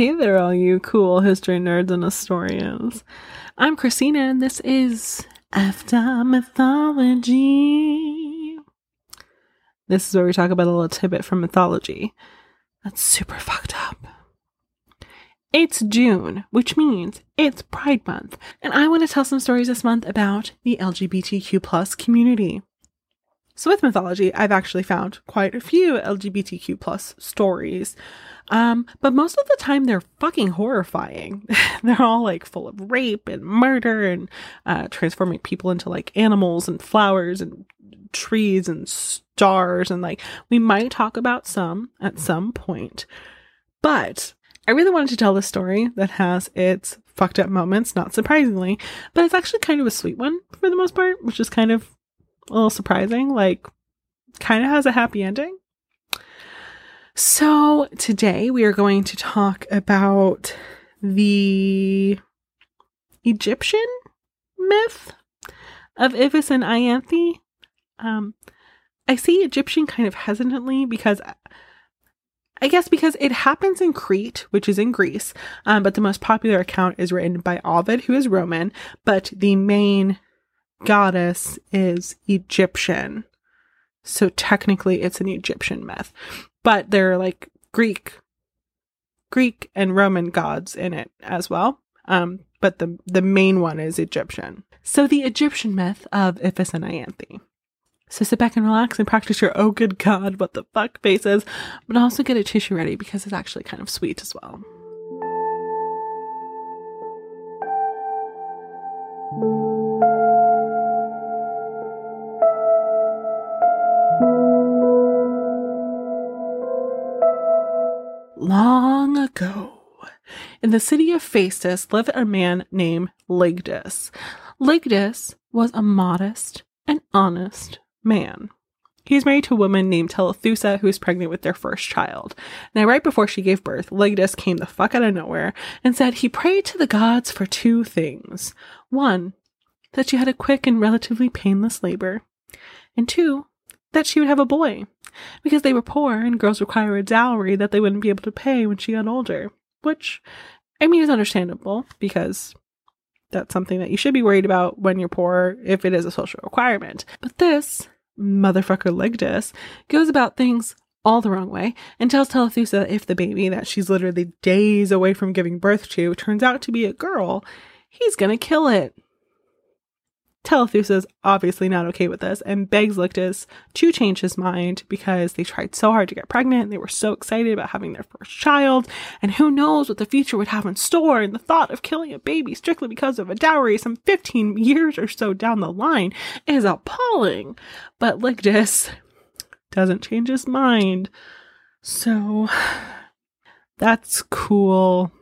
Hey there, all you cool history nerds and historians. I'm Christina, and this is After Mythology. This is where we talk about a little tidbit from mythology. That's super fucked up. It's June, which means it's Pride Month, and I want to tell some stories this month about the LGBTQ plus community. So with mythology, I've actually found quite a few LGBTQ plus stories. Um, but most of the time they're fucking horrifying. they're all like full of rape and murder and uh, transforming people into like animals and flowers and trees and stars. And like we might talk about some at some point. But I really wanted to tell this story that has its fucked up moments, not surprisingly, but it's actually kind of a sweet one for the most part, which is kind of a little surprising. Like, kind of has a happy ending. So, today we are going to talk about the Egyptian myth of Iphis and Ianthe. Um, I say Egyptian kind of hesitantly because I guess because it happens in Crete, which is in Greece, um, but the most popular account is written by Ovid, who is Roman, but the main goddess is Egyptian. So technically it's an Egyptian myth. But there are like Greek Greek and Roman gods in it as well. Um, but the the main one is Egyptian. So the Egyptian myth of Iphis and Ianthe. So sit back and relax and practice your oh good god, what the fuck faces, but also get a tissue ready because it's actually kind of sweet as well. Long ago, in the city of Phasis lived a man named Lygdus. Lygdus was a modest and honest man. He was married to a woman named Telethusa who was pregnant with their first child. Now, right before she gave birth, Lygdus came the fuck out of nowhere and said he prayed to the gods for two things. One, that she had a quick and relatively painless labor, and two, that she would have a boy, because they were poor and girls require a dowry that they wouldn't be able to pay when she got older. Which, I mean, is understandable because that's something that you should be worried about when you're poor if it is a social requirement. But this motherfucker Lygdus goes about things all the wrong way and tells Telethusa if the baby that she's literally days away from giving birth to turns out to be a girl, he's gonna kill it. Telethusa is obviously not okay with this and begs Lygdus to change his mind because they tried so hard to get pregnant they were so excited about having their first child. And who knows what the future would have in store. And the thought of killing a baby strictly because of a dowry some 15 years or so down the line is appalling. But Lygdus doesn't change his mind. So that's cool.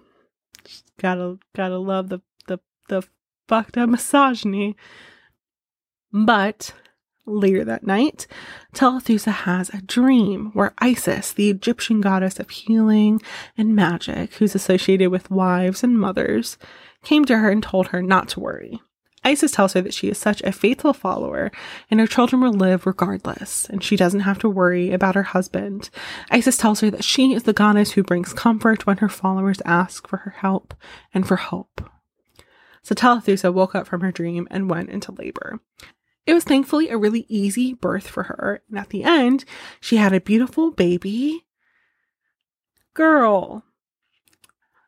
Just gotta gotta love the the the fucked up misogyny. But later that night, Telethusa has a dream where Isis, the Egyptian goddess of healing and magic, who's associated with wives and mothers, came to her and told her not to worry. Isis tells her that she is such a faithful follower and her children will live regardless, and she doesn't have to worry about her husband. Isis tells her that she is the goddess who brings comfort when her followers ask for her help and for hope. So Telethusa woke up from her dream and went into labor. It was thankfully a really easy birth for her, and at the end, she had a beautiful baby girl.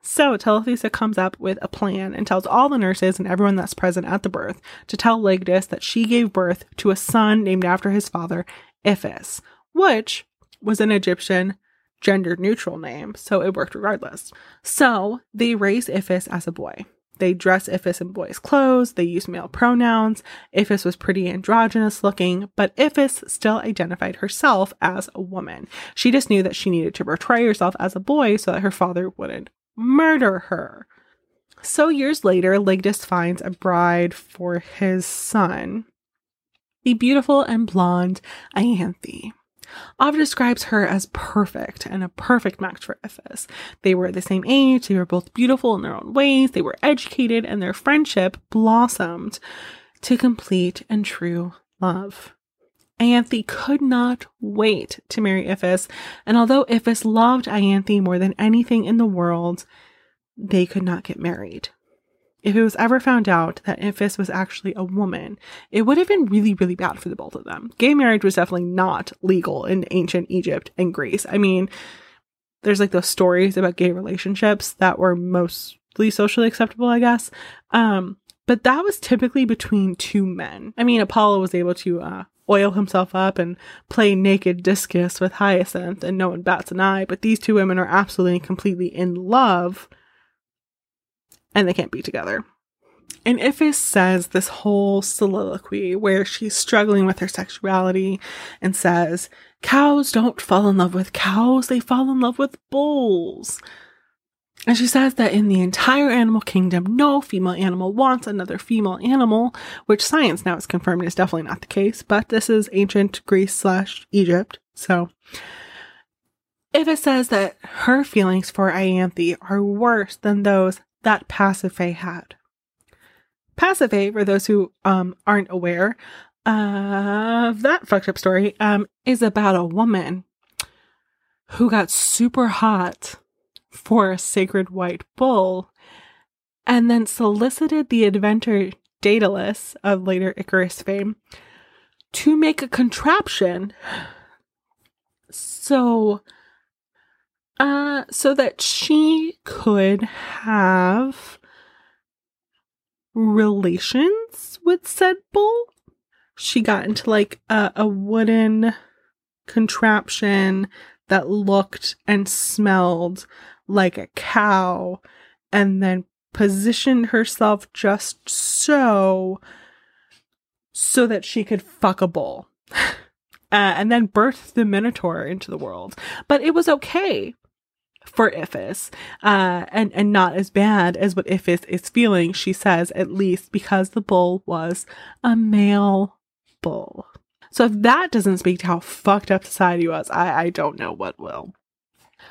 So Telethusa comes up with a plan and tells all the nurses and everyone that's present at the birth to tell Lygdus that she gave birth to a son named after his father, Iphis, which was an Egyptian gender neutral name, so it worked regardless. So they raised Iphis as a boy. They dress Iphis in boys' clothes, they use male pronouns. Iphis was pretty androgynous looking, but Iphis still identified herself as a woman. She just knew that she needed to portray herself as a boy so that her father wouldn't murder her. So years later, Lygdus finds a bride for his son, the beautiful and blonde Ianthe. Ovid describes her as perfect and a perfect match for Iphis. They were the same age, they were both beautiful in their own ways, they were educated, and their friendship blossomed to complete and true love. Ianthe could not wait to marry Iphis, and although Iphis loved Ianthe more than anything in the world, they could not get married. If it was ever found out that Iphis was actually a woman, it would have been really, really bad for the both of them. Gay marriage was definitely not legal in ancient Egypt and Greece. I mean, there's like those stories about gay relationships that were mostly socially acceptable, I guess. Um, but that was typically between two men. I mean, Apollo was able to uh, oil himself up and play naked discus with Hyacinth, and no one bats an eye, but these two women are absolutely and completely in love and they can't be together. And Iphis says this whole soliloquy where she's struggling with her sexuality and says, Cows don't fall in love with cows, they fall in love with bulls. And she says that in the entire animal kingdom, no female animal wants another female animal, which science now has confirmed is definitely not the case, but this is ancient Greece slash Egypt. So Iphis says that her feelings for Ianthe are worse than those that Pasiphae had. Pasiphae, for those who um, aren't aware of that fucked up story, um, is about a woman who got super hot for a sacred white bull and then solicited the inventor Daedalus of later Icarus fame to make a contraption so uh, so that she could have relations with said bull. She got into like a, a wooden contraption that looked and smelled like a cow and then positioned herself just so so that she could fuck a bull. uh, and then birth the minotaur into the world. But it was okay for Iphis, uh, and and not as bad as what Iphis is feeling. She says at least because the bull was a male bull. So if that doesn't speak to how fucked up society was, I, I don't know what will.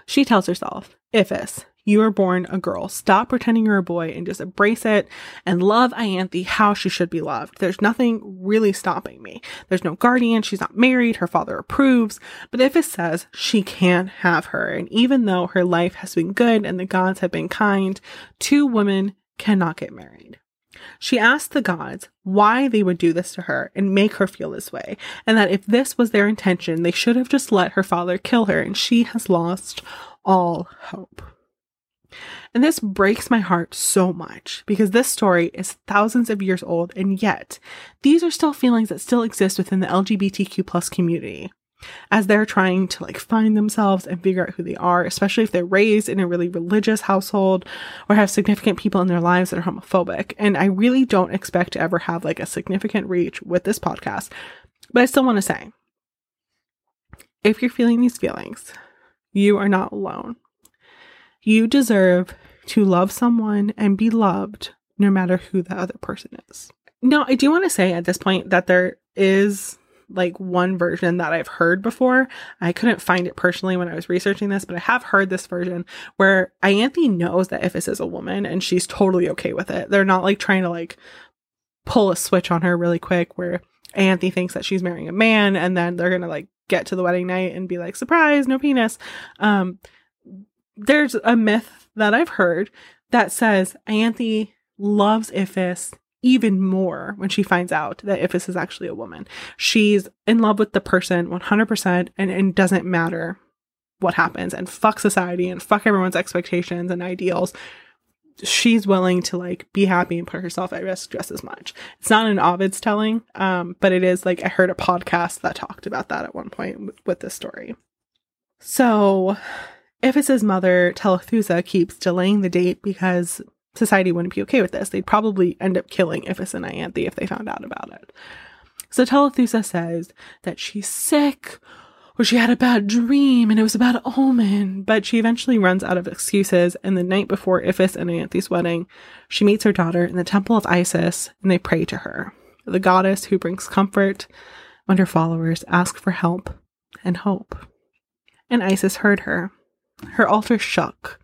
She tells herself, Iphis, you were born a girl. Stop pretending you're a boy and just embrace it and love Ianthe how she should be loved. There's nothing really stopping me. There's no guardian. She's not married. Her father approves. But Iphis says she can't have her. And even though her life has been good and the gods have been kind, two women cannot get married. She asked the gods why they would do this to her and make her feel this way, and that if this was their intention, they should have just let her father kill her, and she has lost all hope. And this breaks my heart so much because this story is thousands of years old, and yet these are still feelings that still exist within the LGBTQ plus community as they're trying to like find themselves and figure out who they are, especially if they're raised in a really religious household or have significant people in their lives that are homophobic. And I really don't expect to ever have like a significant reach with this podcast, but I still want to say if you're feeling these feelings, you are not alone. You deserve to love someone and be loved no matter who the other person is. Now, I do want to say at this point that there is like one version that I've heard before. I couldn't find it personally when I was researching this, but I have heard this version where Ianthe knows that Iphis is a woman and she's totally okay with it. They're not like trying to like pull a switch on her really quick where Ianthe thinks that she's marrying a man and then they're gonna like get to the wedding night and be like, surprise, no penis. Um there's a myth that I've heard that says Ianthe loves Iphis even more when she finds out that Iphis is actually a woman. She's in love with the person 100% and it doesn't matter what happens and fuck society and fuck everyone's expectations and ideals. She's willing to like be happy and put herself at risk just as much. It's not an Ovid's telling, um, but it is like I heard a podcast that talked about that at one point w- with this story. So Iphis's mother, Telethusa, keeps delaying the date because society wouldn't be okay with this. They'd probably end up killing Iphis and Ianthe if they found out about it. So Telethusa says that she's sick or she had a bad dream and it was about an omen, but she eventually runs out of excuses. And the night before Iphis and Ianthe's wedding, she meets her daughter in the temple of Isis and they pray to her, the goddess who brings comfort when her followers ask for help and hope. And Isis heard her her altar shook.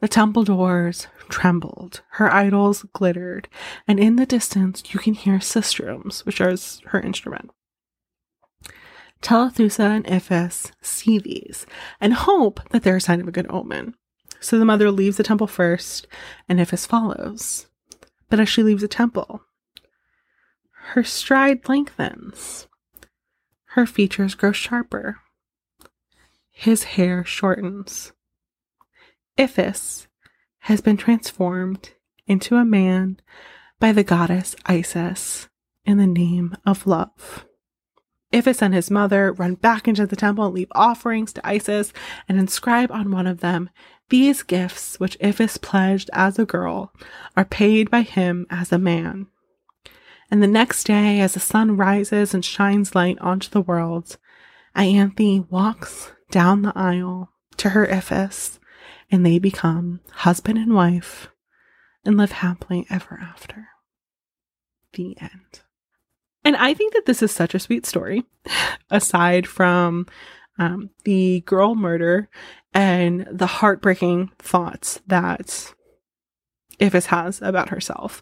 The temple doors trembled, her idols glittered, and in the distance you can hear sistrums, which are her instrument. Telethusa and Iphis see these and hope that they're a sign of a good omen. So the mother leaves the temple first, and Iphis follows. But as she leaves the temple, her stride lengthens. Her features grow sharper. His hair shortens. Iphis has been transformed into a man by the goddess Isis in the name of love. Iphis and his mother run back into the temple and leave offerings to Isis and inscribe on one of them, These gifts, which Iphis pledged as a girl, are paid by him as a man. And the next day, as the sun rises and shines light onto the world, Ianthe walks down the aisle to her Iphis, and they become husband and wife and live happily ever after. The end. And I think that this is such a sweet story, aside from um, the girl murder and the heartbreaking thoughts that Iphis has about herself.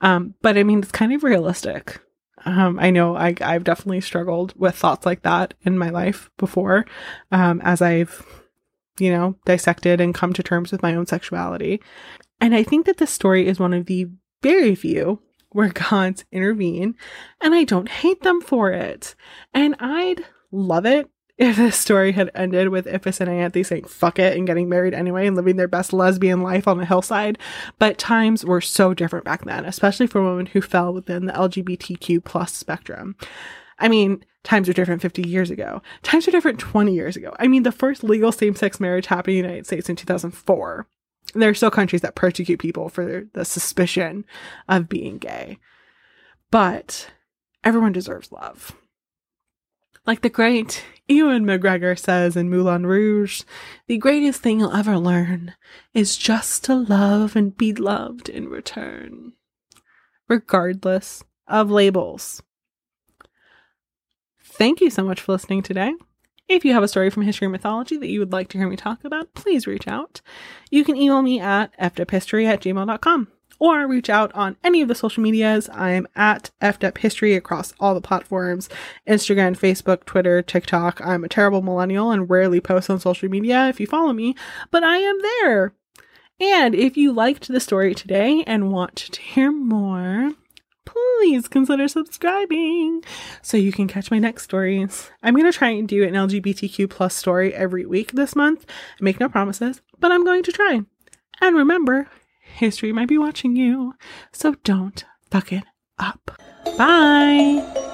Um, but I mean, it's kind of realistic. Um, I know I, I've definitely struggled with thoughts like that in my life before, um, as I've, you know, dissected and come to terms with my own sexuality. And I think that this story is one of the very few where gods intervene, and I don't hate them for it. And I'd love it if this story had ended with Iphis and Ianthe saying fuck it and getting married anyway and living their best lesbian life on a hillside. But times were so different back then, especially for women who fell within the LGBTQ plus spectrum. I mean, times are different 50 years ago. Times are different 20 years ago. I mean, the first legal same sex marriage happened in the United States in 2004. There are still countries that persecute people for the suspicion of being gay. But everyone deserves love. Like the great Ewan McGregor says in Moulin Rouge, the greatest thing you'll ever learn is just to love and be loved in return, regardless of labels. Thank you so much for listening today. If you have a story from history or mythology that you would like to hear me talk about, please reach out. You can email me at fdephistory at gmail.com or reach out on any of the social medias. I'm at FDEP History across all the platforms Instagram, Facebook, Twitter, TikTok. I'm a terrible millennial and rarely post on social media if you follow me, but I am there. And if you liked the story today and want to hear more, please consider subscribing so you can catch my next stories. I'm going to try and do an LGBTQ plus story every week this month. I make no promises, but I'm going to try. And remember, history might be watching you, so don't fuck it up. Bye.